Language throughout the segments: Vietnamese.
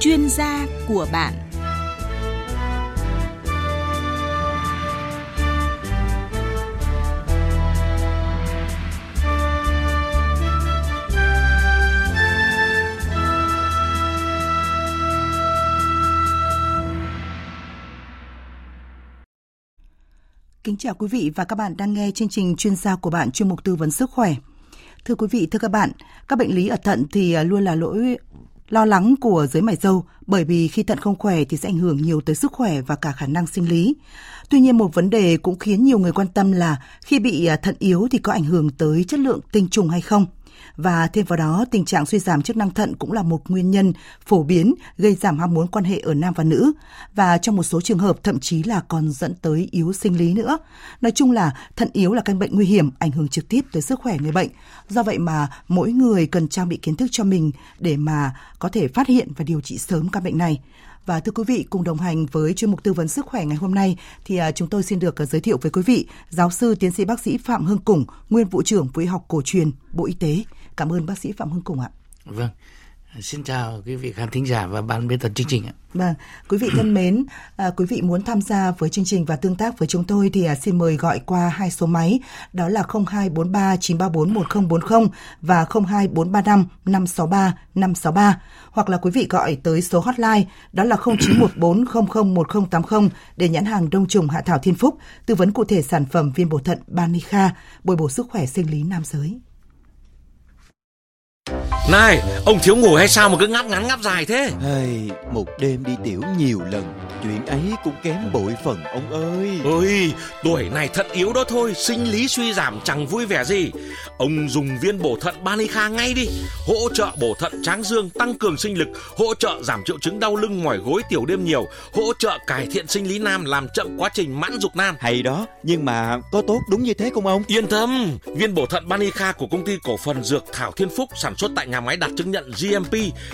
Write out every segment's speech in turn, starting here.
chuyên gia của bạn Kính chào quý vị và các bạn đang nghe chương trình chuyên gia của bạn chuyên mục tư vấn sức khỏe. Thưa quý vị, thưa các bạn, các bệnh lý ở thận thì à, luôn là lỗi lo lắng của giới mải dâu, bởi vì khi thận không khỏe thì sẽ ảnh hưởng nhiều tới sức khỏe và cả khả năng sinh lý. Tuy nhiên một vấn đề cũng khiến nhiều người quan tâm là khi bị à, thận yếu thì có ảnh hưởng tới chất lượng tinh trùng hay không? Và thêm vào đó, tình trạng suy giảm chức năng thận cũng là một nguyên nhân phổ biến gây giảm ham muốn quan hệ ở nam và nữ. Và trong một số trường hợp thậm chí là còn dẫn tới yếu sinh lý nữa. Nói chung là thận yếu là căn bệnh nguy hiểm, ảnh hưởng trực tiếp tới sức khỏe người bệnh. Do vậy mà mỗi người cần trang bị kiến thức cho mình để mà có thể phát hiện và điều trị sớm căn bệnh này. Và thưa quý vị, cùng đồng hành với chuyên mục tư vấn sức khỏe ngày hôm nay thì à, chúng tôi xin được à, giới thiệu với quý vị giáo sư tiến sĩ bác sĩ Phạm Hưng Củng, nguyên vụ trưởng Vụ y học cổ truyền Bộ Y tế. Cảm ơn bác sĩ Phạm Hưng Củng ạ. Vâng. Xin chào quý vị khán thính giả và ban biên tập chương trình ạ. Vâng, quý vị thân mến, à, quý vị muốn tham gia với chương trình và tương tác với chúng tôi thì à, xin mời gọi qua hai số máy đó là 0243 934 1040 và 02435 563 563 hoặc là quý vị gọi tới số hotline đó là 0914 001080 để nhãn hàng đông trùng hạ thảo thiên phúc tư vấn cụ thể sản phẩm viên bổ thận Banica bồi bổ sức khỏe sinh lý nam giới. Này, ông thiếu ngủ hay sao mà cứ ngáp ngắn ngáp dài thế? Hey, một đêm đi tiểu nhiều lần, chuyện ấy cũng kém bội phần ông ơi. Ôi, tuổi này thận yếu đó thôi, sinh lý suy giảm chẳng vui vẻ gì. Ông dùng viên bổ thận Banica ngay đi, hỗ trợ bổ thận tráng dương, tăng cường sinh lực, hỗ trợ giảm triệu chứng đau lưng mỏi gối tiểu đêm nhiều, hỗ trợ cải thiện sinh lý nam, làm chậm quá trình mãn dục nam. Hay đó, nhưng mà có tốt đúng như thế không ông? Yên tâm, viên bổ thận Banica của công ty cổ phần Dược Thảo Thiên Phúc sản xuất tại nhà máy đạt chứng nhận GMP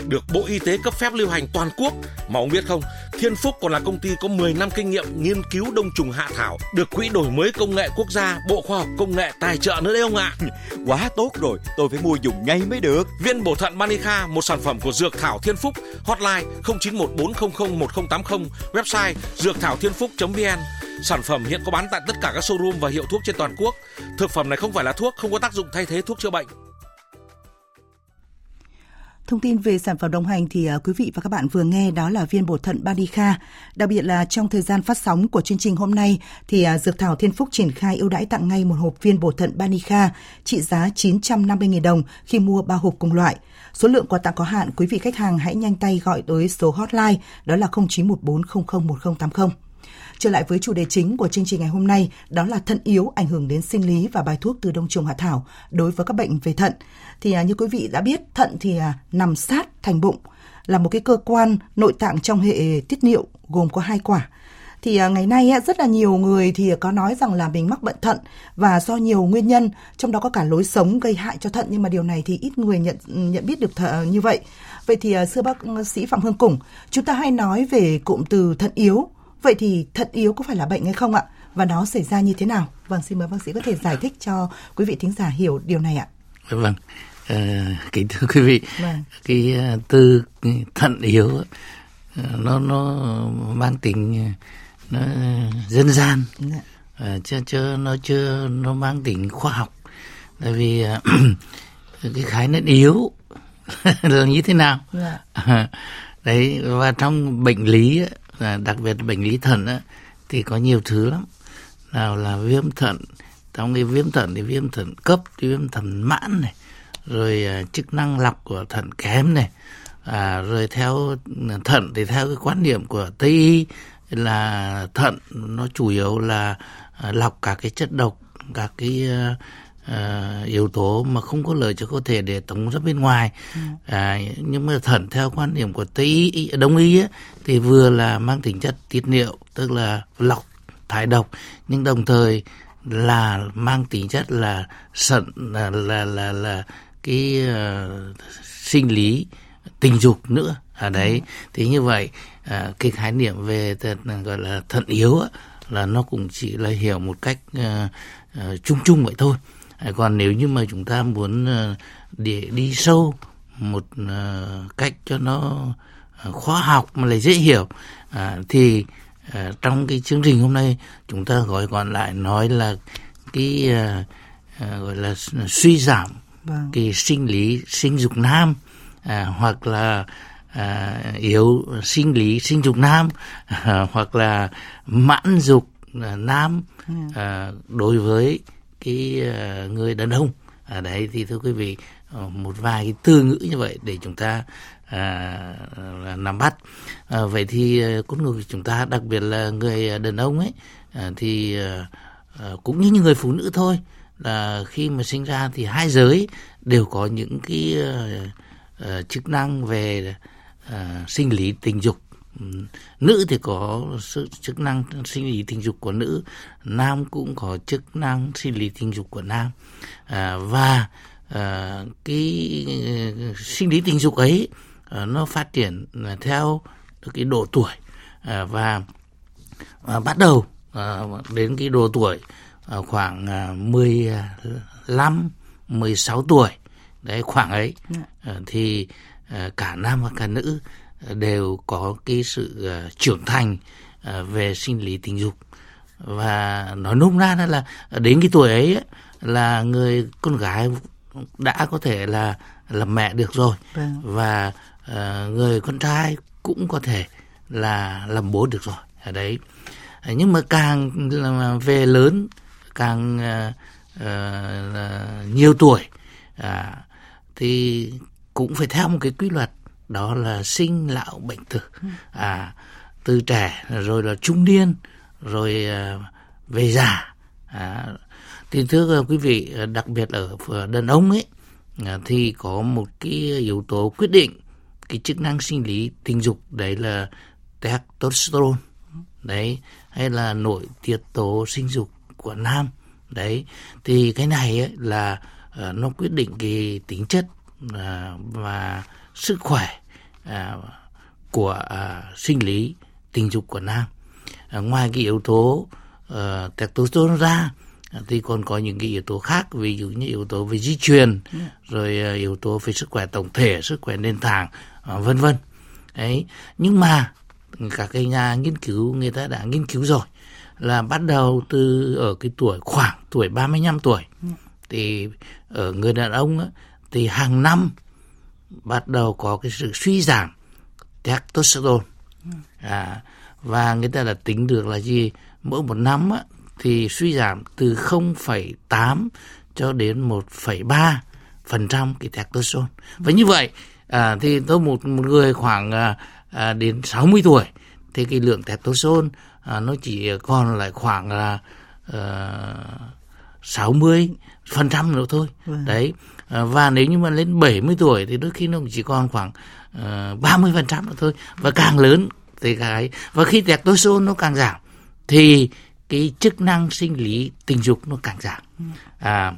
được Bộ Y tế cấp phép lưu hành toàn quốc. Mà ông biết không, Thiên Phúc còn là công ty có 10 năm kinh nghiệm nghiên cứu đông trùng hạ thảo, được Quỹ đổi mới công nghệ quốc gia, Bộ Khoa học Công nghệ tài trợ nữa đấy ông ạ. Quá tốt rồi, tôi phải mua dùng ngay mới được. Viên bổ thận Manica, một sản phẩm của Dược Thảo Thiên Phúc, hotline 0914001080, website dược thảo thiên phúc.vn. Sản phẩm hiện có bán tại tất cả các showroom và hiệu thuốc trên toàn quốc. Thực phẩm này không phải là thuốc, không có tác dụng thay thế thuốc chữa bệnh. Thông tin về sản phẩm đồng hành thì à, quý vị và các bạn vừa nghe đó là viên bổ thận Banica. Đặc biệt là trong thời gian phát sóng của chương trình hôm nay thì à, Dược Thảo Thiên Phúc triển khai ưu đãi tặng ngay một hộp viên bổ thận Banica trị giá 950.000 đồng khi mua 3 hộp cùng loại. Số lượng quà tặng có hạn, quý vị khách hàng hãy nhanh tay gọi tới số hotline đó là 0914001080. Trở lại với chủ đề chính của chương trình ngày hôm nay, đó là thận yếu ảnh hưởng đến sinh lý và bài thuốc từ đông trùng hạ thảo đối với các bệnh về thận. Thì à, như quý vị đã biết, thận thì à, nằm sát thành bụng, là một cái cơ quan nội tạng trong hệ tiết niệu gồm có hai quả. Thì à, ngày nay rất là nhiều người thì có nói rằng là mình mắc bệnh thận và do nhiều nguyên nhân, trong đó có cả lối sống gây hại cho thận nhưng mà điều này thì ít người nhận nhận biết được thợ như vậy. Vậy thì xưa bác sĩ Phạm Hương Củng, chúng ta hay nói về cụm từ thận yếu Vậy thì thận yếu có phải là bệnh hay không ạ? Và nó xảy ra như thế nào? Vâng, xin mời bác sĩ có thể giải thích cho quý vị thính giả hiểu điều này ạ. Vâng, à, kính thưa quý vị, vâng. cái uh, từ thận yếu uh, nó nó mang tính nó dân gian, dạ. uh, chứ chứ nó chưa nó mang tính khoa học. Tại vì cái khái niệm yếu là như thế nào? Dạ. đấy và trong bệnh lý là đặc biệt bệnh lý thận á, thì có nhiều thứ lắm. Nào là viêm thận trong cái viêm thận thì viêm thận cấp viêm thận mãn này rồi à, chức năng lọc của thận kém này à, rồi theo à, thận thì theo cái quan niệm của tây y là thận nó chủ yếu là à, lọc cả cái chất độc các cái à, à, yếu tố mà không có lợi cho cơ thể để tống ra bên ngoài ừ. à, nhưng mà thận theo quan điểm của tây y đông y ấy, thì vừa là mang tính chất tiết niệu tức là lọc thải độc nhưng đồng thời là mang tính chất là sận là là là, là cái uh, sinh lý tình dục nữa ở đấy ừ. thì như vậy uh, cái khái niệm về thận, gọi là thận yếu á, là nó cũng chỉ là hiểu một cách uh, uh, chung chung vậy thôi còn nếu như mà chúng ta muốn ờ, để đi sâu một ờ, cách cho nó khoa học mà lại dễ hiểu à, thì trong cái chương trình hôm nay chúng ta gọi gọn lại nói là cái gọi là suy giảm vâng. cái sinh lý sinh dục nam à, hoặc là à, yếu sinh lý sinh dục nam à, hoặc là mãn dục à, nam à, đối với cái ờ, người đàn ông. À, đấy thì thưa quý vị ờ, một vài cái từ ngữ như vậy để chúng ta à, nắm bắt. À, vậy thì ờ, con người chúng ta đặc biệt là người đàn ông ấy à, thì à, cũng như những người phụ nữ thôi là khi mà sinh ra thì hai giới đều có những cái à, à, chức năng về à, sinh lý tình dục nữ thì có sự chức năng sinh lý tình dục của nữ nam cũng có chức năng sinh lý tình dục của nam. À, và à, cái sinh lý tình dục ấy à, nó phát triển theo cái độ tuổi. À, và à, bắt đầu à, đến cái độ tuổi à, khoảng à, 15 16 tuổi. Đấy khoảng ấy. À, thì à, cả nam và cả nữ đều có cái sự uh, trưởng thành uh, về sinh lý tình dục. Và nói nôm na là đến cái tuổi ấy là người con gái đã có thể là làm mẹ được rồi. Vâng. và uh, người con trai cũng có thể là làm bố được rồi. Ở đấy. Nhưng mà càng về lớn càng uh, uh, nhiều tuổi uh, thì cũng phải theo một cái quy luật đó là sinh lão bệnh tử. À từ trẻ rồi là trung niên rồi à, về già. À, thì thưa à, quý vị à, đặc biệt ở đàn ông ấy thì có một cái yếu tố quyết định cái chức năng sinh lý tình dục đấy là testosterone đấy hay là nội tiết tố sinh dục của nam. Đấy thì cái này ấy là nó quyết định cái tính chất và sức khỏe à, của à, sinh lý tình dục của nam à, ngoài cái yếu tố uh, testosterone ra thì còn có những cái yếu tố khác ví dụ như yếu tố về di truyền yeah. rồi uh, yếu tố về sức khỏe tổng thể sức khỏe nền tảng uh, vân vân đấy nhưng mà các cái nhà nghiên cứu người ta đã nghiên cứu rồi là bắt đầu từ ở cái tuổi khoảng tuổi 35 tuổi yeah. thì ở người đàn ông thì hàng năm bắt đầu có cái sự suy giảm testosterone. À, và người ta đã tính được là gì? Mỗi một năm á, thì suy giảm từ 0,8 cho đến 1,3 phần trăm cái testosterone. Và như vậy à, thì tôi một một người khoảng à, à, đến 60 tuổi thì cái lượng testosterone à, nó chỉ còn lại khoảng là à, 60 phần trăm nữa thôi. Vâng. đấy và nếu như mà lên 70 tuổi thì đôi khi nó chỉ còn khoảng ờ, ba mươi phần trăm nữa thôi. Và càng lớn thì cái và khi testosterone nó càng giảm thì cái chức năng sinh lý tình dục nó càng giảm. À,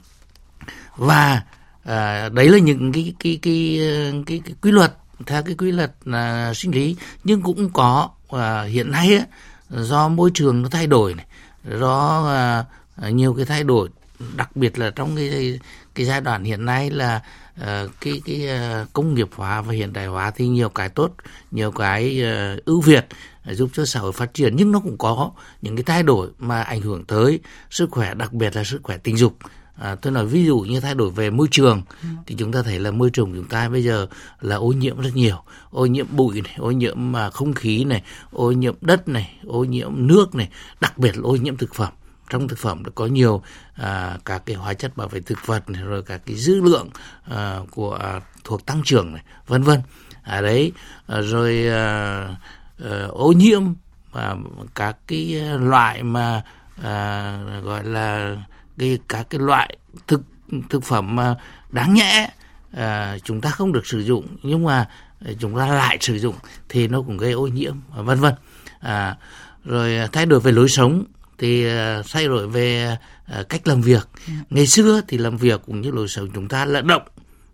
và à, đấy là những cái cái cái cái, cái, cái quy luật theo cái quy luật là sinh lý. Nhưng cũng có à, hiện nay á, do môi trường nó thay đổi này do à, nhiều cái thay đổi đặc biệt là trong cái cái giai đoạn hiện nay là uh, cái cái uh, công nghiệp hóa và hiện đại hóa thì nhiều cái tốt nhiều cái uh, ưu việt giúp cho xã hội phát triển. Nhưng nó cũng có những cái thay đổi mà ảnh hưởng tới sức khỏe đặc biệt là sức khỏe tình dục. À, tôi nói ví dụ như thay đổi về môi trường ừ. thì chúng ta thấy là môi trường chúng ta bây giờ là ô nhiễm rất nhiều. Ô nhiễm bụi này ô nhiễm mà không khí này ô nhiễm đất này ô nhiễm nước này đặc biệt là ô nhiễm thực phẩm trong thực phẩm có nhiều à, các cái hóa chất bảo vệ thực vật này, rồi các cái dư lượng à, của à, thuộc tăng trưởng này vân vân. À đấy à, rồi à, à, ô nhiễm và các cái loại mà à, gọi là cái các cái loại thực thực phẩm mà đáng nhẽ à, chúng ta không được sử dụng nhưng mà chúng ta lại sử dụng thì nó cũng gây ô nhiễm vân vân. À, rồi thay đổi về lối sống thì ờ, thay đổi về ờ, cách làm việc. Ừ. ngày xưa thì làm việc cũng như lối sống chúng ta là động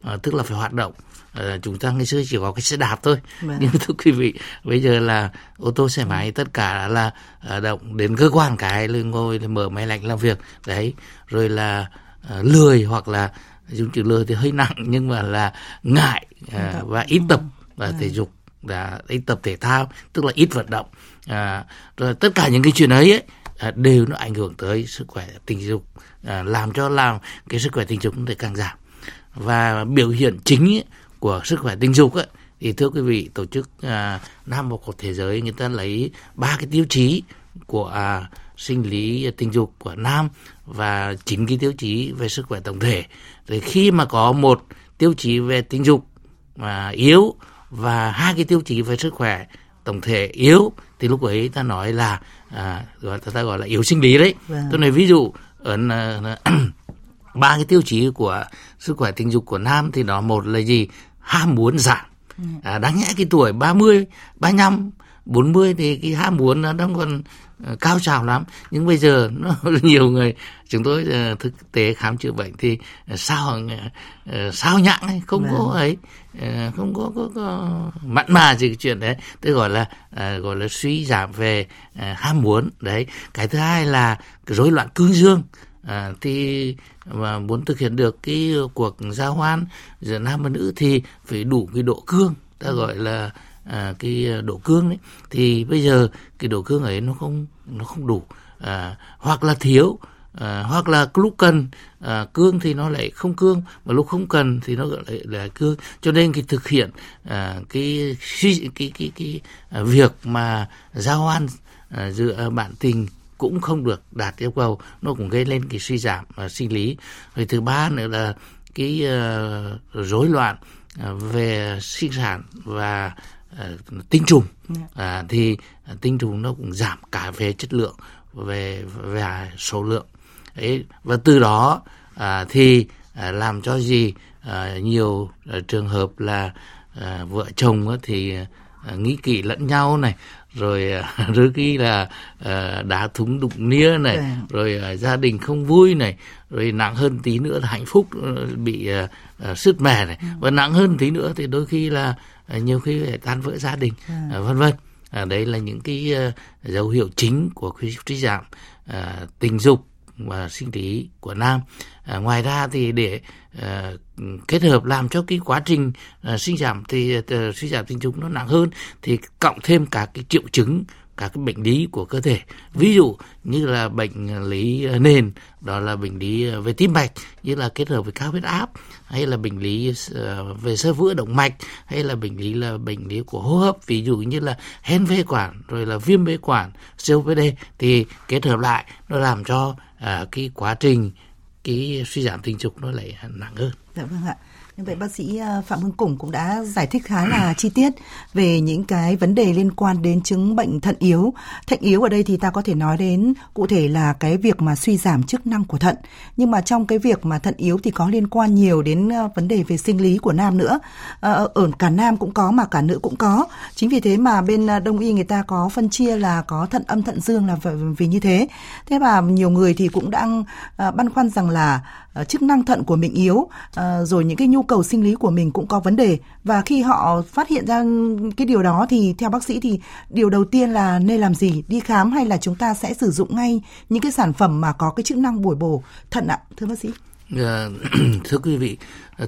ờ, tức là phải hoạt động. Chúng ta ngày xưa chỉ có cái xe đạp thôi. Vâng. nhưng thưa quý vị bây giờ là ô tô xe máy tất cả là động đến cơ quan cái lên ngồi mở máy lạnh làm việc. Đấy rồi là lười hoặc là dùng chữ lười thì hơi nặng nhưng mà là ngại và ít tập và thể dục. Là ít tập thể thao tức là ít vận động. À, rồi tất cả những cái chuyện ấy, ấy À, đều nó ảnh hưởng tới sức khỏe tình dục à, làm cho làm cái sức khỏe tình dục nó càng giảm. Và biểu hiện chính của sức khỏe tình dục ấy, thì thưa quý vị tổ chức à, nam Bộ học thế giới người ta lấy ba cái tiêu chí của à, sinh lý tình dục của nam và chín cái tiêu chí về sức khỏe tổng thể. Rồi khi mà có một tiêu chí về tình dục mà yếu và hai cái tiêu chí về sức khỏe tổng thể yếu thì lúc ấy ta nói là à, gọi ta, gọi là yếu sinh lý đấy vâng. tôi nói ví dụ ở ba cái tiêu chí của sức khỏe tình dục của nam thì nó một là gì ham muốn giảm ừ. à, đáng nhẽ cái tuổi 30, 35, 40 thì cái ham muốn nó đang còn cao trào lắm. Nhưng bây giờ nó nhiều người chúng tôi uh, thực tế khám chữa bệnh thì uh, sao sao nhãng ấy, không vâng. có ấy. Uh, không có, có, có mặn mà gì cái chuyện đấy. Tôi gọi là gọi là suy giảm về ham muốn. Đấy. Cái thứ hai là rối loạn cương dương. À, thì mà muốn thực hiện được cái cuộc giao hoan giữa nam và nữ thì phải đủ cái độ cương. Ta ừ. gọi là à, cái à, độ cương đấy thì bây giờ cái độ cương ấy nó không nó không đủ à, hoặc là thiếu à, hoặc là lúc cần à, cương thì nó lại không cương mà lúc không cần thì nó lại là cương. Cho nên cái thực hiện à, cái cái cái cái, cái việc mà giao hoan à, giữa à, bạn tình cũng không được đạt yêu cầu nó cũng gây lên cái suy giảm uh, sinh lý. Rồi thứ ba nữa là cái uh, rối loạn uh, về sinh sản và uh, tinh trùng. Uh, thì uh, tinh trùng nó cũng giảm cả về chất lượng về về số lượng. Ấy và từ đó à, thì à, làm cho gì? À, nhiều à, trường hợp là à, vợ chồng á, thì à, nghĩ kỵ lẫn nhau này rồi đôi khi là uh, đá thúng đụng nia này. Dạ. rồi uh, gia đình không vui này rồi nặng hơn tí nữa là hạnh phúc uh, bị sứt mẻ này mm. và nặng hơn tí nữa thì đôi khi là nhiều khi phải tan vỡ gia đình. Dạ. vân vân à, đấy là những cái uh, dấu hiệu chính của suy giảm tình dục và sinh lý của nam. À, ngoài ra thì để à, kết hợp làm cho cái quá trình à, sinh giảm thì à, sinh giảm tình dục nó nặng hơn thì cộng thêm cả cái triệu chứng các cái bệnh lý của cơ thể. Ví dụ như là bệnh lý à, nền đó là bệnh lý à, về tim mạch như là kết hợp với cao huyết áp hay là bệnh lý à, về sơ vữa động mạch hay là bệnh lý là bệnh lý của hô hấp ví dụ như là hen phế quản rồi là viêm phế quản COPD thì kết hợp lại nó làm cho à, cái quá trình cái suy giảm tình dục nó lại nặng hơn. Dạ vâng ạ. Như vậy bác sĩ à, Phạm Hưng Củng cũng đã giải thích khá là chi tiết về những cái vấn đề liên quan đến chứng bệnh thận yếu. Thận yếu ở đây thì ta có thể nói đến cụ thể là cái việc mà suy giảm chức năng của thận. Nhưng mà trong cái việc mà thận yếu thì có liên quan nhiều đến à, vấn đề về sinh lý của nam nữa. À, ở cả nam cũng có mà cả nữ cũng có. Chính vì thế mà bên đông y người ta có phân chia là có thận âm, thận dương là vì như thế. Thế mà nhiều người thì cũng đang băn khoăn rằng là chức năng thận của mình yếu rồi những cái nhu cầu sinh lý của mình cũng có vấn đề và khi họ phát hiện ra cái điều đó thì theo bác sĩ thì điều đầu tiên là nên làm gì đi khám hay là chúng ta sẽ sử dụng ngay những cái sản phẩm mà có cái chức năng bồi bổ thận ạ thưa bác sĩ À, thưa quý vị,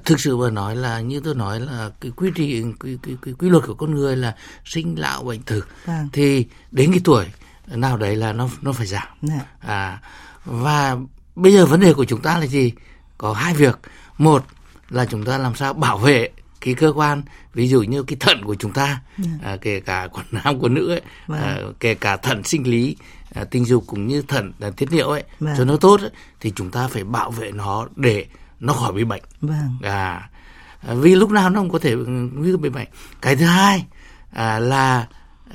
thực sự mà nói là như tôi nói là cái quy trình quy, quy, quy, quy luật của con người là sinh lão bệnh tử vâng. thì đến cái tuổi nào đấy là nó nó phải giảm. Dạ. À và bây giờ vấn đề của chúng ta là gì? Có hai việc. Một là chúng ta làm sao bảo vệ cái cơ quan ví dụ như cái thận của chúng ta yeah. Dạ. à, kể cả của nam của nữ ấy vâng. à, kể cả thận sinh lý à, tình dục cũng như thận à, tiết niệu ấy vâng. cho nó tốt ấy, thì chúng ta phải bảo vệ nó để nó khỏi bị bệnh vâng. à, à vì lúc nào nó không có thể nguy cơ bị bệnh cái thứ hai à, là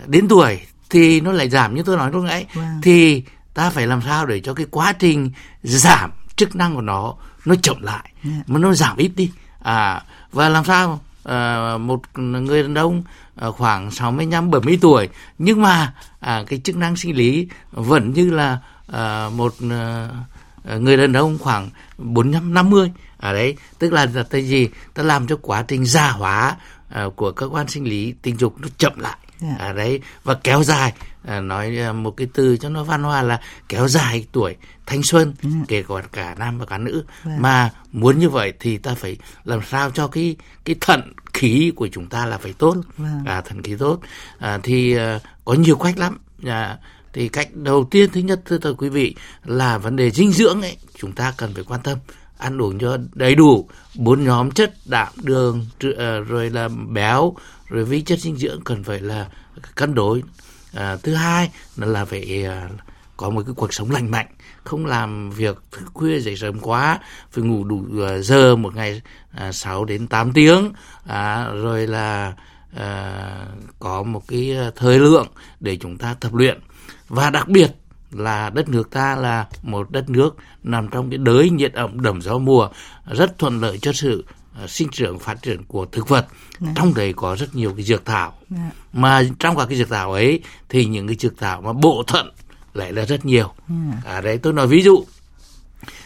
đến tuổi thì nó lại giảm như tôi nói lúc nãy vâng. thì ta phải làm sao để cho cái quá trình giảm chức năng của nó nó chậm lại yeah. Dạ. mà nó giảm ít đi à và làm sao à, một người đàn ông à, khoảng 65 70 tuổi nhưng mà à, cái chức năng sinh lý vẫn như là à, một à, người đàn ông khoảng 45 50 à đấy tức là là cái gì ta làm cho quá trình già hóa à, của cơ quan sinh lý tình dục nó chậm lại yeah. Dạ. à, đấy và kéo dài à, nói à, một cái từ cho nó văn hoa là kéo dài tuổi thanh xuân yeah. Dạ. kể cả cả nam và cả nữ yeah. Dạ. mà muốn như vậy thì ta phải làm sao cho cái cái thận khí của chúng ta là phải tốt yeah. à, thận khí tốt à, thì à, có nhiều cách lắm à, thì cách đầu tiên thứ nhất thưa quý vị là vấn đề dinh dưỡng ấy chúng ta cần phải quan tâm ăn uống cho đầy đủ. Bốn nhóm chất đạm đường ờ, rồi là béo rồi vi chất dinh dưỡng cần phải là cân đối. À, thứ hai là, là phải à, có một cái cuộc sống lành mạnh không làm việc thức khuya dậy sớm quá phải ngủ đủ à, giờ một ngày à, uh, 6 đến 8 tiếng. À, rồi là à, có một cái thời lượng để chúng ta tập luyện. Và đặc biệt là đất nước ta là một đất nước nằm trong cái đới nhiệt ẩm đầm gió mùa rất thuận lợi cho sự uh, sinh trưởng phát triển của thực vật Đấy. trong đấy có rất nhiều cái dược thảo Đấy. mà trong các cái dược thảo ấy thì những cái dược thảo mà bộ thận lại là rất nhiều à đấy tôi nói ví dụ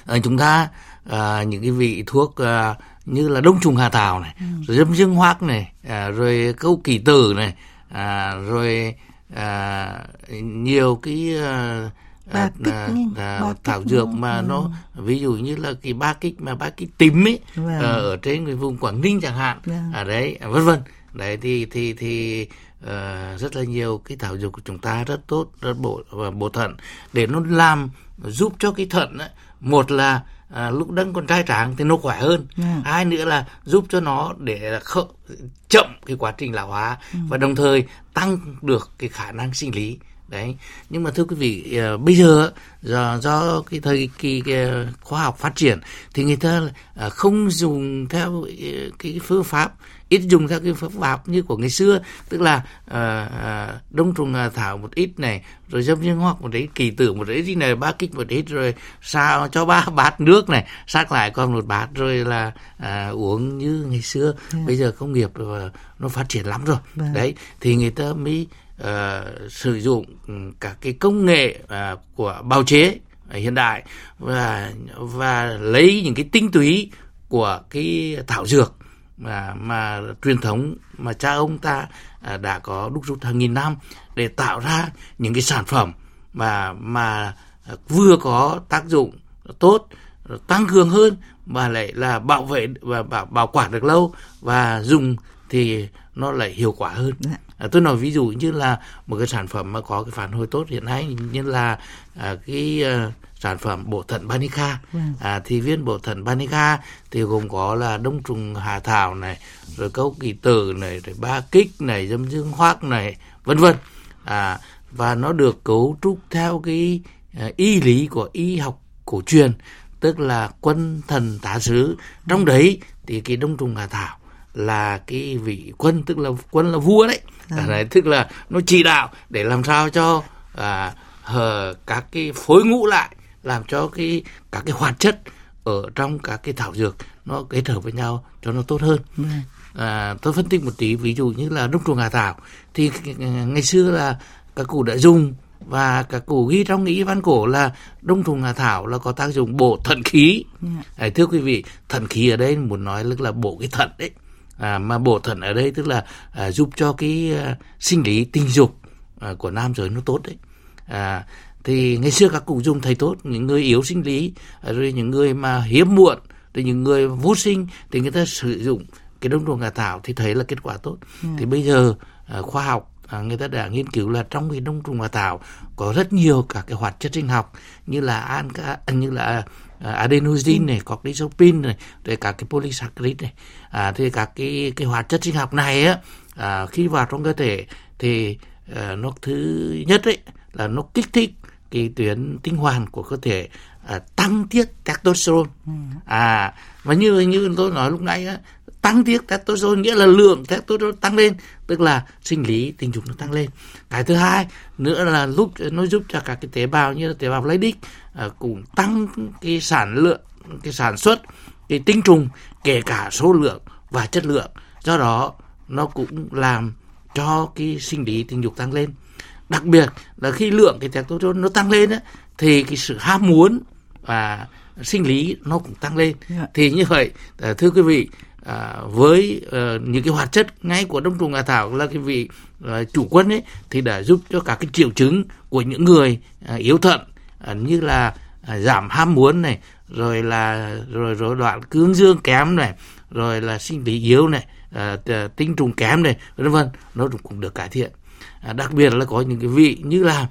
à, chúng ta à, những cái vị thuốc à, như là đông trùng hà thảo này ừ. rồi dâm dương hoác này à, rồi câu kỳ tử này à, rồi à, nhiều cái à, à, à, ba thảo dược mà ừ. nó ví dụ như là cái ba kích mà ba kích tím ấy vâng. à, ở trên cái vùng Quảng Ninh chẳng hạn vâng. à đấy vân vân đấy thì thì thì uh, rất là nhiều cái thảo dược của chúng ta rất tốt rất bổ và bổ thận để nó làm giúp cho cái thận ấy, một là à, lúc đang còn trai tráng thì nó khỏe hơn. Dạ. hai nữa là giúp cho nó để khợ, chậm cái quá trình lão hóa ừ. và đồng thời tăng được cái khả năng sinh lý đấy nhưng mà thưa quý vị uh, bây giờ do do cái thời kỳ cái khoa học phát triển thì người ta uh, không dùng theo uh, cái phương pháp ít dùng theo cái phương pháp như của ngày xưa tức là uh, đông trùng uh, thảo một ít này rồi dâm dương hoặc một ít kỳ tử một ít gì này ba kích một ít rồi sao cho ba bát nước này sát lại còn một bát rồi là uh, uống như ngày xưa yeah. Dạ. bây giờ công nghiệp uh, nó phát triển lắm rồi yeah. Vâng. đấy thì người ta mới uh, sử dụng các cái công nghệ uh, của bào chế hiện đại và và lấy những cái tinh túy của cái thảo dược mà mà truyền thống mà cha ông ta à, đã có đúc rút hàng nghìn năm để tạo ra những cái sản phẩm mà mà vừa có tác dụng tốt tăng cường hơn mà lại là bảo vệ và bảo, bảo quản được lâu và dùng thì nó lại hiệu quả hơn. Dạ. À, tôi nói ví dụ như là một cái sản phẩm mà có cái phản hồi tốt hiện nay như là à, cái à, sản phẩm bổ thận Banica. Vâng. à, thì viên bổ thận Banica thì gồm có là đông trùng hà thảo này rồi câu kỳ tử này rồi ba kích này dâm dương hoác này vân vân. À, và nó được cấu trúc theo cái à, y lý của y học cổ truyền tức là quân thần tá sứ. Trong đấy thì cái đông trùng hà thảo là cái vị quân tức là quân là vua đấy. À. đấy tức là nó chỉ đạo để làm sao cho à, hờ, các cái phối ngũ lại làm cho cái các cái hoạt chất ở trong các cái thảo dược nó kết hợp với nhau cho nó tốt hơn. Ừ. à, tôi phân tích một tí ví dụ như là đông trùng hà thảo thì ngày xưa là các cụ đã dùng và các cụ ghi trong ý văn cổ là đông trùng hà thảo là có tác dụng bổ thận khí. À, thưa quý vị thận khí ở đây muốn nói là bổ cái thận đấy. À, mà bổ thận ở đây tức là à, giúp cho cái à, sinh lý tình dục à, của nam giới nó tốt đấy. À, thì ngày xưa các cụ dùng thầy tốt những người yếu sinh lý à, rồi những người mà hiếm muộn rồi những người vô sinh thì người ta sử dụng cái đông trùng hà thảo thì thấy là kết quả tốt. Ừ. thì bây giờ à, khoa học à, người ta đã nghiên cứu là trong cái đông trùng hà thảo có rất nhiều các cái hoạt chất sinh học như là an như là adenosine này, cortisopin này, rồi các cái polysaccharide này, à, thì các cái cái hoạt chất sinh học này á, à, khi vào trong cơ thể thì à, nó thứ nhất ấy là nó kích thích cái tuyến tinh hoàn của cơ thể à, tăng tiết testosterone. Ừ. à và như như tôi nói lúc nãy á, tăng tiết testosterone nghĩa là lượng testosterone tăng lên tức là sinh lý tình dục nó tăng lên. Cái thứ hai nữa là lúc nó giúp cho các cái tế bào như là tế bào Leydig à, cũng tăng cái sản lượng cái sản xuất cái tinh trùng kể cả số lượng và chất lượng. Do đó nó cũng làm cho cái sinh lý tình dục tăng lên đặc biệt là khi lượng cái testosterone nó tăng lên á, thì cái sự ham muốn và sinh lý nó cũng tăng lên yeah. Dạ. thì như vậy à, thưa quý vị à, với uh, những cái hoạt chất ngay của đông trùng hạ thảo là cái vị uh, chủ quân ấy thì đã giúp cho các cái triệu chứng của những người uh, yếu thận uh, như là uh, giảm ham muốn này rồi là rồi rối loạn cương dương kém này rồi là sinh lý yếu này uh, tinh trùng kém này vân vân nó cũng được cải thiện à, đặc biệt là có những cái vị như là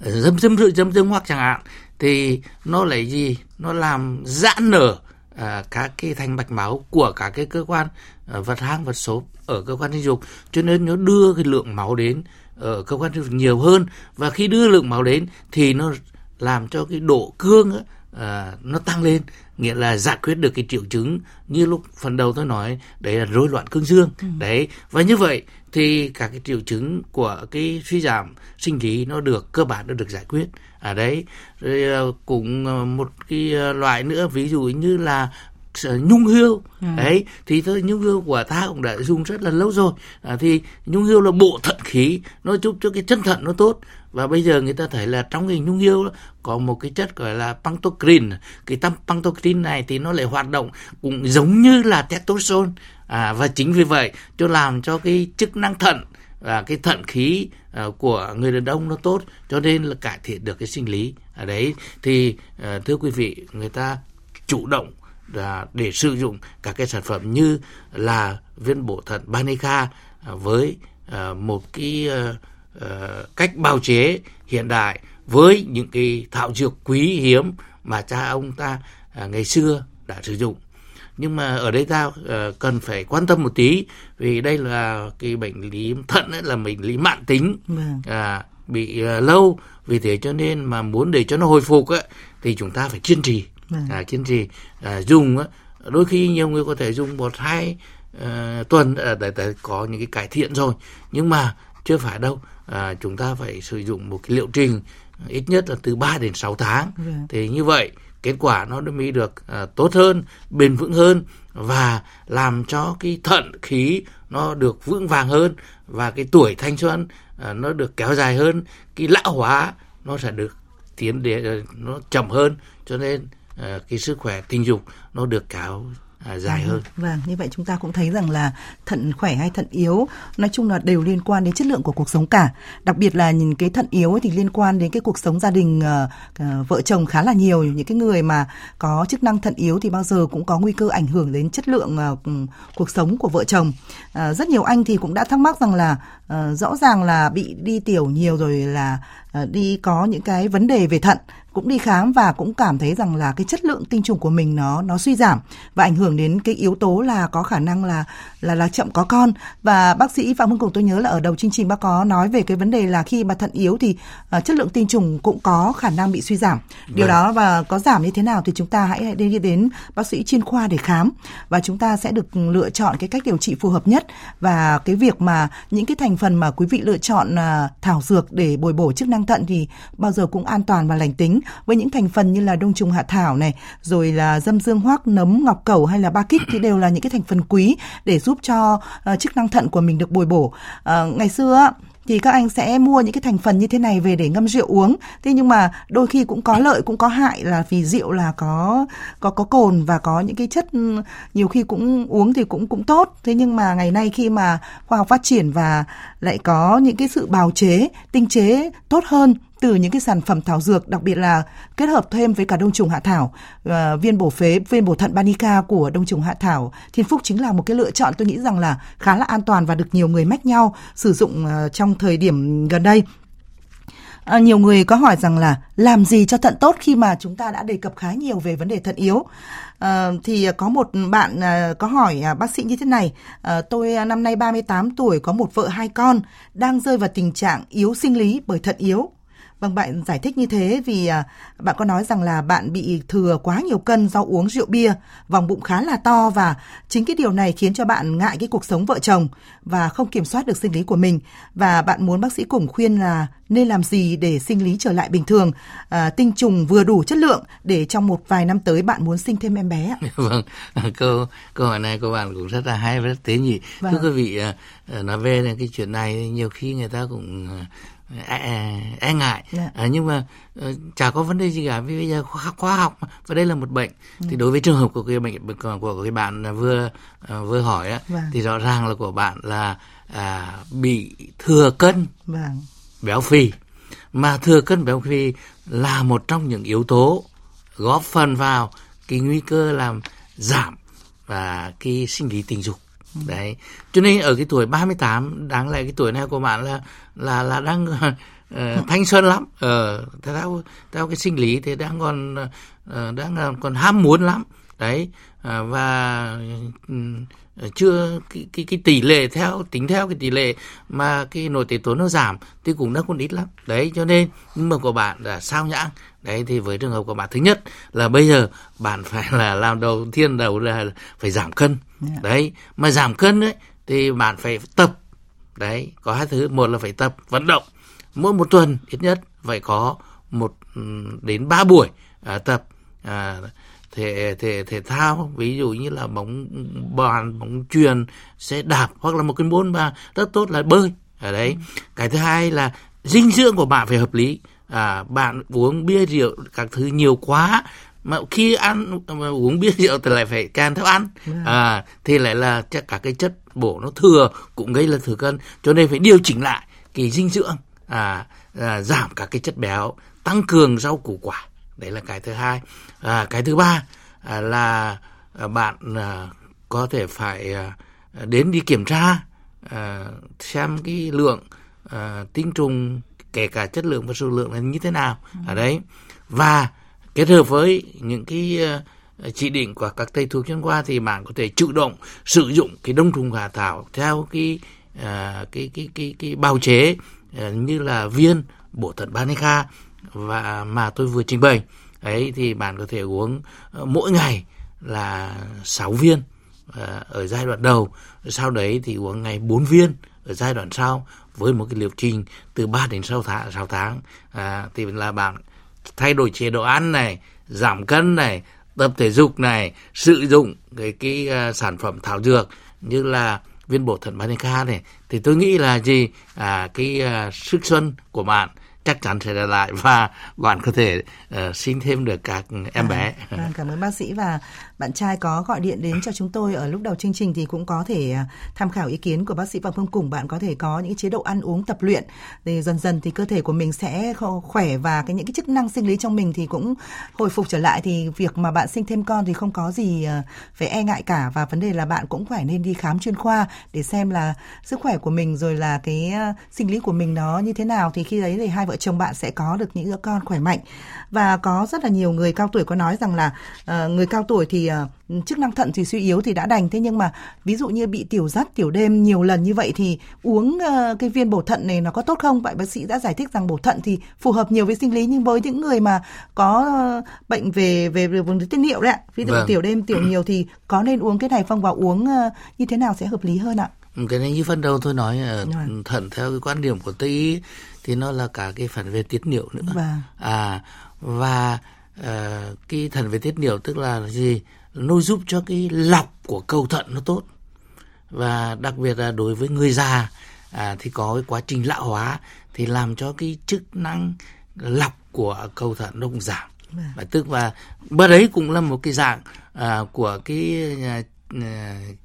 dâm dâm rượu dâm dâm hoặc chẳng hạn thì nó lấy gì? Nó làm giãn nở à, các cái thành mạch máu của các cái cơ quan à, vật hang vật xốp ở cơ quan sinh dục. Cho nên nó đưa cái lượng máu đến ở cơ quan sinh dục nhiều hơn. Và khi đưa lượng máu đến thì nó làm cho cái độ cương ấy, à, nó tăng lên. Nghĩa là giải quyết được cái triệu chứng như lúc phần đầu tôi nói đấy là rối loạn cương dương ừ. đấy và như vậy thì các cái triệu chứng của cái suy giảm sinh lý nó được, cơ bản nó được giải quyết. Ở đấy, rồi ờ, cũng ờ, một cái ờ, loại nữa, ví dụ như là nhung hươu ừ. đấy thì thôi nhung hươu của ta cũng đã dùng rất là lâu rồi. À, thì nhung hươu là bộ thận khí nó giúp cho cái chân thận nó tốt. Và bây giờ người ta thấy là trong cái nhung hươu có một cái chất gọi là pantocrin. Cái tâm pantocrin này thì nó lại hoạt động cũng giống như là testosterone. À, và chính vì vậy cho làm cho cái chức năng thận và cái thận khí uh, của người đàn ông nó tốt cho nên là cải thiện được cái sinh lý. Ở đấy thì uh, thưa quý vị người ta chủ động để sử dụng các cái sản phẩm như là viên bổ thận Banica uh, với uh, một cái cách bào chế hiện đại với những cái thảo dược quý hiếm mà cha ông ta ngày xưa đã sử dụng nhưng mà ở đây ta cần phải quan tâm một tí vì đây là cái bệnh lý thận ấy, là bệnh lý mãn tính vâng. à, bị lâu vì thế cho nên mà muốn để cho nó hồi phục ấy, thì chúng ta phải kiên trì. À, kiên trì à, dùng ấy, đôi khi nhiều người có thể dùng một hai uh, tuần à, để, để có những cái cải thiện rồi. Nhưng mà chưa phải đâu à, chúng ta phải sử dụng một cái liệu trình ít nhất là từ 3 đến 6 tháng. Vâng. thì như vậy kết quả nó mới được uh, tốt hơn bền vững hơn và làm cho cái thận khí nó được vững vàng hơn và cái tuổi thanh xuân uh, nó được kéo dài hơn cái lão hóa nó sẽ được tiến để uh, nó chậm hơn. Cho nên cái sức khỏe tình dục nó được kéo à, dài hơn. Vâng, như vậy chúng ta cũng thấy rằng là thận khỏe hay thận yếu nói chung là đều liên quan đến chất lượng của cuộc sống cả. Đặc biệt là nhìn cái thận yếu thì liên quan đến cái cuộc sống gia đình uh, uh, vợ chồng khá là nhiều. Những cái người mà có chức năng thận yếu thì bao giờ cũng có nguy cơ ảnh hưởng đến chất lượng uh, cuộc sống của vợ chồng. Uh, rất nhiều anh thì cũng đã thắc mắc rằng là uh, rõ ràng là bị đi tiểu nhiều rồi là uh, đi có những cái vấn đề về thận cũng đi khám và cũng cảm thấy rằng là cái chất lượng tinh trùng của mình nó nó suy giảm và ảnh hưởng đến cái yếu tố là có khả năng là là là chậm có con. Và bác sĩ Phạm Hưng Cùng tôi nhớ là ở đầu chương trình bác có nói về cái vấn đề là khi mà thận yếu thì uh, chất lượng tinh trùng cũng có khả năng bị suy giảm. Điều vâng. đó và có giảm như thế nào thì chúng ta hãy đi đến bác sĩ chuyên khoa để khám và chúng ta sẽ được lựa chọn cái cách điều trị phù hợp nhất. Và cái việc mà những cái thành phần mà quý vị lựa chọn uh, thảo dược để bồi bổ chức năng thận thì bao giờ cũng an toàn và lành tính với những thành phần như là đông trùng hạ thảo này, rồi là dâm dương hoác, nấm, ngọc cẩu hay là ba kích thì đều là những cái thành phần quý để giúp cho uh, chức năng thận của mình được bồi bổ. Uh, ngày xưa thì các anh sẽ mua những cái thành phần như thế này về để ngâm rượu uống. Thế nhưng mà đôi khi cũng có lợi cũng có hại là vì rượu là có có có cồn và có những cái chất nhiều khi cũng uống thì cũng cũng tốt. Thế nhưng mà ngày nay khi mà khoa học phát triển và lại có những cái sự bào chế, tinh chế tốt hơn từ những cái sản phẩm thảo dược đặc biệt là kết hợp thêm với cả đông trùng hạ thảo uh, viên bổ phế viên bổ thận Banica của đông trùng hạ thảo Thiên Phúc chính là một cái lựa chọn tôi nghĩ rằng là khá là an toàn và được nhiều người mách nhau sử dụng uh, trong thời điểm gần đây À, nhiều người có hỏi rằng là làm gì cho thận tốt khi mà chúng ta đã đề cập khá nhiều về vấn đề thận yếu. À, thì có một bạn à, có hỏi à, bác sĩ như thế này, à, tôi năm nay 38 tuổi có một vợ hai con đang rơi vào tình trạng yếu sinh lý bởi thận yếu. Vâng, bạn giải thích như thế vì à, bạn có nói rằng là bạn bị thừa quá nhiều cân do uống rượu bia, vòng bụng khá là to và chính cái điều này khiến cho bạn ngại cái cuộc sống vợ chồng và không kiểm soát được sinh lý của mình và bạn muốn bác sĩ cùng khuyên là nên làm gì để sinh lý trở lại bình thường, à, tinh trùng vừa đủ chất lượng để trong một vài năm tới bạn muốn sinh thêm em bé ạ. vâng, câu câu hỏi này của bạn cũng rất là hay và rất tế nhị. Vâng. Thưa quý vị, à, à, nói về cái chuyện này nhiều khi người ta cũng e, e, e ngại. Dạ. à, nhưng mà uh, chả có vấn đề gì cả vì bây giờ khoa, khoa học mà. và đây là một bệnh ừ. thì đối với trường hợp của cái bệnh của, của cái bạn vừa uh, vừa hỏi á, vâng. thì rõ ràng là của bạn là à, bị thừa cân vâng. béo phì mà thừa cân béo phì là một trong những yếu tố góp phần vào cái nguy cơ làm giảm và cái sinh lý tình dục đấy. Cho nên ở cái tuổi 38 đáng lẽ cái tuổi này của bạn là là là đang uh, thanh xuân lắm. Ờ uh, theo theo cái sinh lý thì đang còn uh, đang ờ, còn ham muốn lắm. Đấy. Uh, và uh, chưa cái, cái cái tỷ lệ theo tính theo cái tỷ lệ mà cái nội tiết tố nó giảm thì cũng đã còn ít lắm. Đấy cho nên nhưng mà của bạn là sao nhãng? Đấy thì với trường hợp của bạn thứ nhất là bây giờ bạn phải là làm đầu tiên đầu là phải giảm cân yeah. Dạ. đấy mà giảm cân đấy thì bạn phải tập đấy có hai thứ một là phải tập vận động mỗi một tuần ít nhất phải có một đến ba buổi à, tập à, thể thể thể thao ví dụ như là bóng bàn bóng truyền xe đạp hoặc là một cái môn mà rất tốt là bơi ở đấy ừ. cái thứ hai là dinh dưỡng của bạn phải hợp lý à, bạn uống bia rượu các thứ nhiều quá mà khi ăn mà uống bia rượu thì lại phải can theo ăn. Dạ. à, thì lại là chắc cả cái chất bổ nó thừa cũng gây là thừa cân cho nên phải điều chỉnh lại cái dinh dưỡng à, à giảm các cái chất béo tăng cường rau củ quả đấy là cái thứ hai à, cái thứ ba à, là à, bạn à, có thể phải à, đến đi kiểm tra à, xem cái lượng à, tinh trùng kể cả chất lượng và số lượng là như thế nào ừ. ở đấy và kết hợp với những cái ờ, chỉ định của các thầy thuốc chuyên khoa thì bạn có thể chủ động sử dụng cái đông trùng hạ thảo theo cái uh, cái cái cái cái bào chế uh, như là viên bổ thận Banica và mà tôi vừa trình bày. Ấy thì bạn có thể uống uh, mỗi ngày là 6 viên uh, ở giai đoạn đầu. Sau đấy thì uống ngày 4 viên ở giai đoạn sau với một cái liệu trình từ 3 đến 6 tháng 6 tháng. À, thì là bạn thay đổi chế độ ăn này giảm cân này tập thể dục này sử dụng cái cái uh, sản phẩm thảo dược như là viên bổ thận Manica này thì tôi nghĩ là gì à, cái uh, sức xuân của bạn chắc chắn sẽ trở lại và bạn có thể uh, sinh thêm được các em à, bé. À, cảm ơn bác sĩ và bạn trai có gọi điện đến cho chúng tôi ở lúc đầu chương trình thì cũng có thể à, tham khảo ý kiến của bác sĩ Phạm Phương Cùng. Bạn có thể có những chế độ ăn uống tập luyện. Thì dần dần thì cơ thể của mình sẽ khỏe và cái những cái chức năng sinh lý trong mình thì cũng hồi phục trở lại. Thì việc mà bạn sinh thêm con thì không có gì à, phải e ngại cả. Và vấn đề là bạn cũng phải nên đi khám chuyên khoa để xem là sức khỏe của mình rồi là cái à, sinh lý của mình nó như thế nào. Thì khi đấy thì hai vợ chồng bạn sẽ có được những đứa con khỏe mạnh. Và có rất là nhiều người cao tuổi có nói rằng là uh, người cao tuổi thì uh, chức năng thận thì suy yếu thì đã đành. Thế nhưng mà ví dụ như bị tiểu dắt tiểu đêm nhiều lần như vậy thì uống uh, cái viên bổ thận này nó có tốt không? Vậy bác sĩ đã giải thích rằng bổ thận thì phù hợp nhiều với sinh lý nhưng với những người mà có uh, bệnh về về vùng tiết niệu đấy ạ ví dụ vâng. tiểu đêm tiểu nhiều thì có nên uống cái này không và uống uh, như thế nào sẽ hợp lý hơn ạ? Cái này như phần đầu tôi nói uh, thận theo cái quan điểm của tây y thì nó là cả cái phần về tiết niệu nữa. Vâng. à và uh, cái thần về tiết niệu tức là gì nó giúp cho cái lọc của cầu thận nó tốt và đặc biệt là đối với người già à, thì có cái quá trình lão hóa thì làm cho cái chức năng lọc của cầu thận nó cũng giảm vâng. và tức và bất đấy cũng là một cái dạng à, của cái à,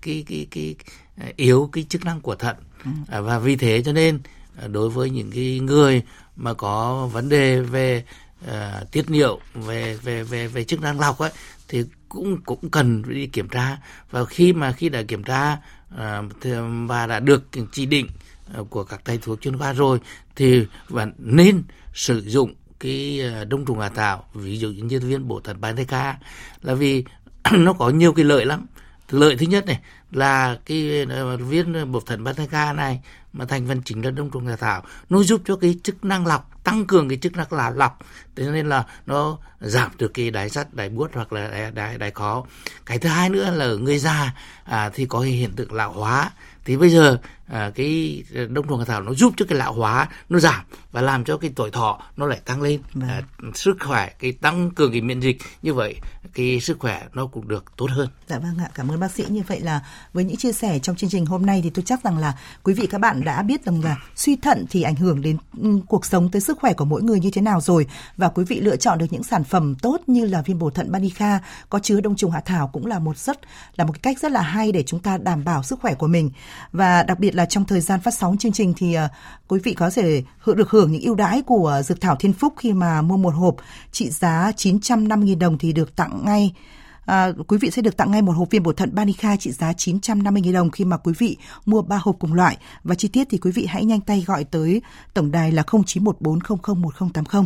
cái cái cái, cái yếu cái chức năng của thận ừ. à, và vì thế cho nên à, đối với những cái người mà có vấn đề về uh, tiết niệu về về về về chức năng lọc ấy thì cũng cũng cần đi kiểm tra. Và khi mà khi đã kiểm tra à, và đã được chỉ định à, của các thầy thuốc chuyên khoa rồi, thì bạn nên sử dụng cái à, đông trùng hạ thảo, ví dụ như viên bổ thận ca. Là vì nó có nhiều cái lợi lắm. Lợi thứ nhất này là cái viên bột thận ca này mà thành phần chính là đông trùng hạ thảo. Nó giúp cho cái chức năng lọc tăng cường cái chức năng là lọc. Thế nên là nó giảm được cái đái sắt đái buốt hoặc là đái, đái, đái khó. Cái thứ hai nữa là người già à, thì có hiện tượng lão hóa. Thì bây giờ à, cái đông trùng hạ thảo nó giúp cho cái lão hóa nó giảm và làm cho cái tuổi thọ nó lại tăng lên vâng. à, sức khỏe cái tăng cường cái miễn dịch như vậy cái sức khỏe nó cũng được tốt hơn. Dạ vâng ạ, cảm ơn bác sĩ. Như vậy là với những chia sẻ trong chương trình hôm nay thì tôi chắc rằng là quý vị các bạn đã biết rằng là suy thận thì ảnh hưởng đến ừ, cuộc sống tới sức khỏe của mỗi người như thế nào rồi và quý vị lựa chọn được những sản phẩm tốt như là viên bổ thận Banica có chứa đông trùng hạ thảo cũng là một rất là một cái cách rất là hay để chúng ta đảm bảo sức khỏe của mình. Và đặc biệt là trong thời gian phát sóng chương trình thì uh, quý vị có thể được hưởng những ưu đãi của à, dược thảo Thiên Phúc khi mà mua một hộp. Trị giá 950.000 đồng thì được tặng ngay. À, quý vị sẽ được tặng ngay một hộp viên bổ thận Banica trị giá 950.000 đồng khi mà quý vị mua 3 hộp cùng loại. Và chi tiết thì quý vị hãy nhanh tay gọi tới tổng đài là 0914001080.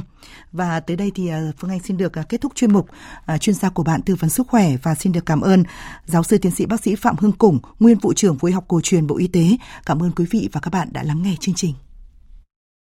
Và tới đây thì à, Phương Anh xin được à, kết thúc chuyên mục à, chuyên gia của bạn tư vấn sức khỏe và xin được cảm ơn giáo sư tiến sĩ bác sĩ Phạm Hưng Củng, nguyên vụ trưởng vụ học cổ truyền Bộ Y tế. Cảm ơn quý vị và các bạn đã lắng nghe chương trình.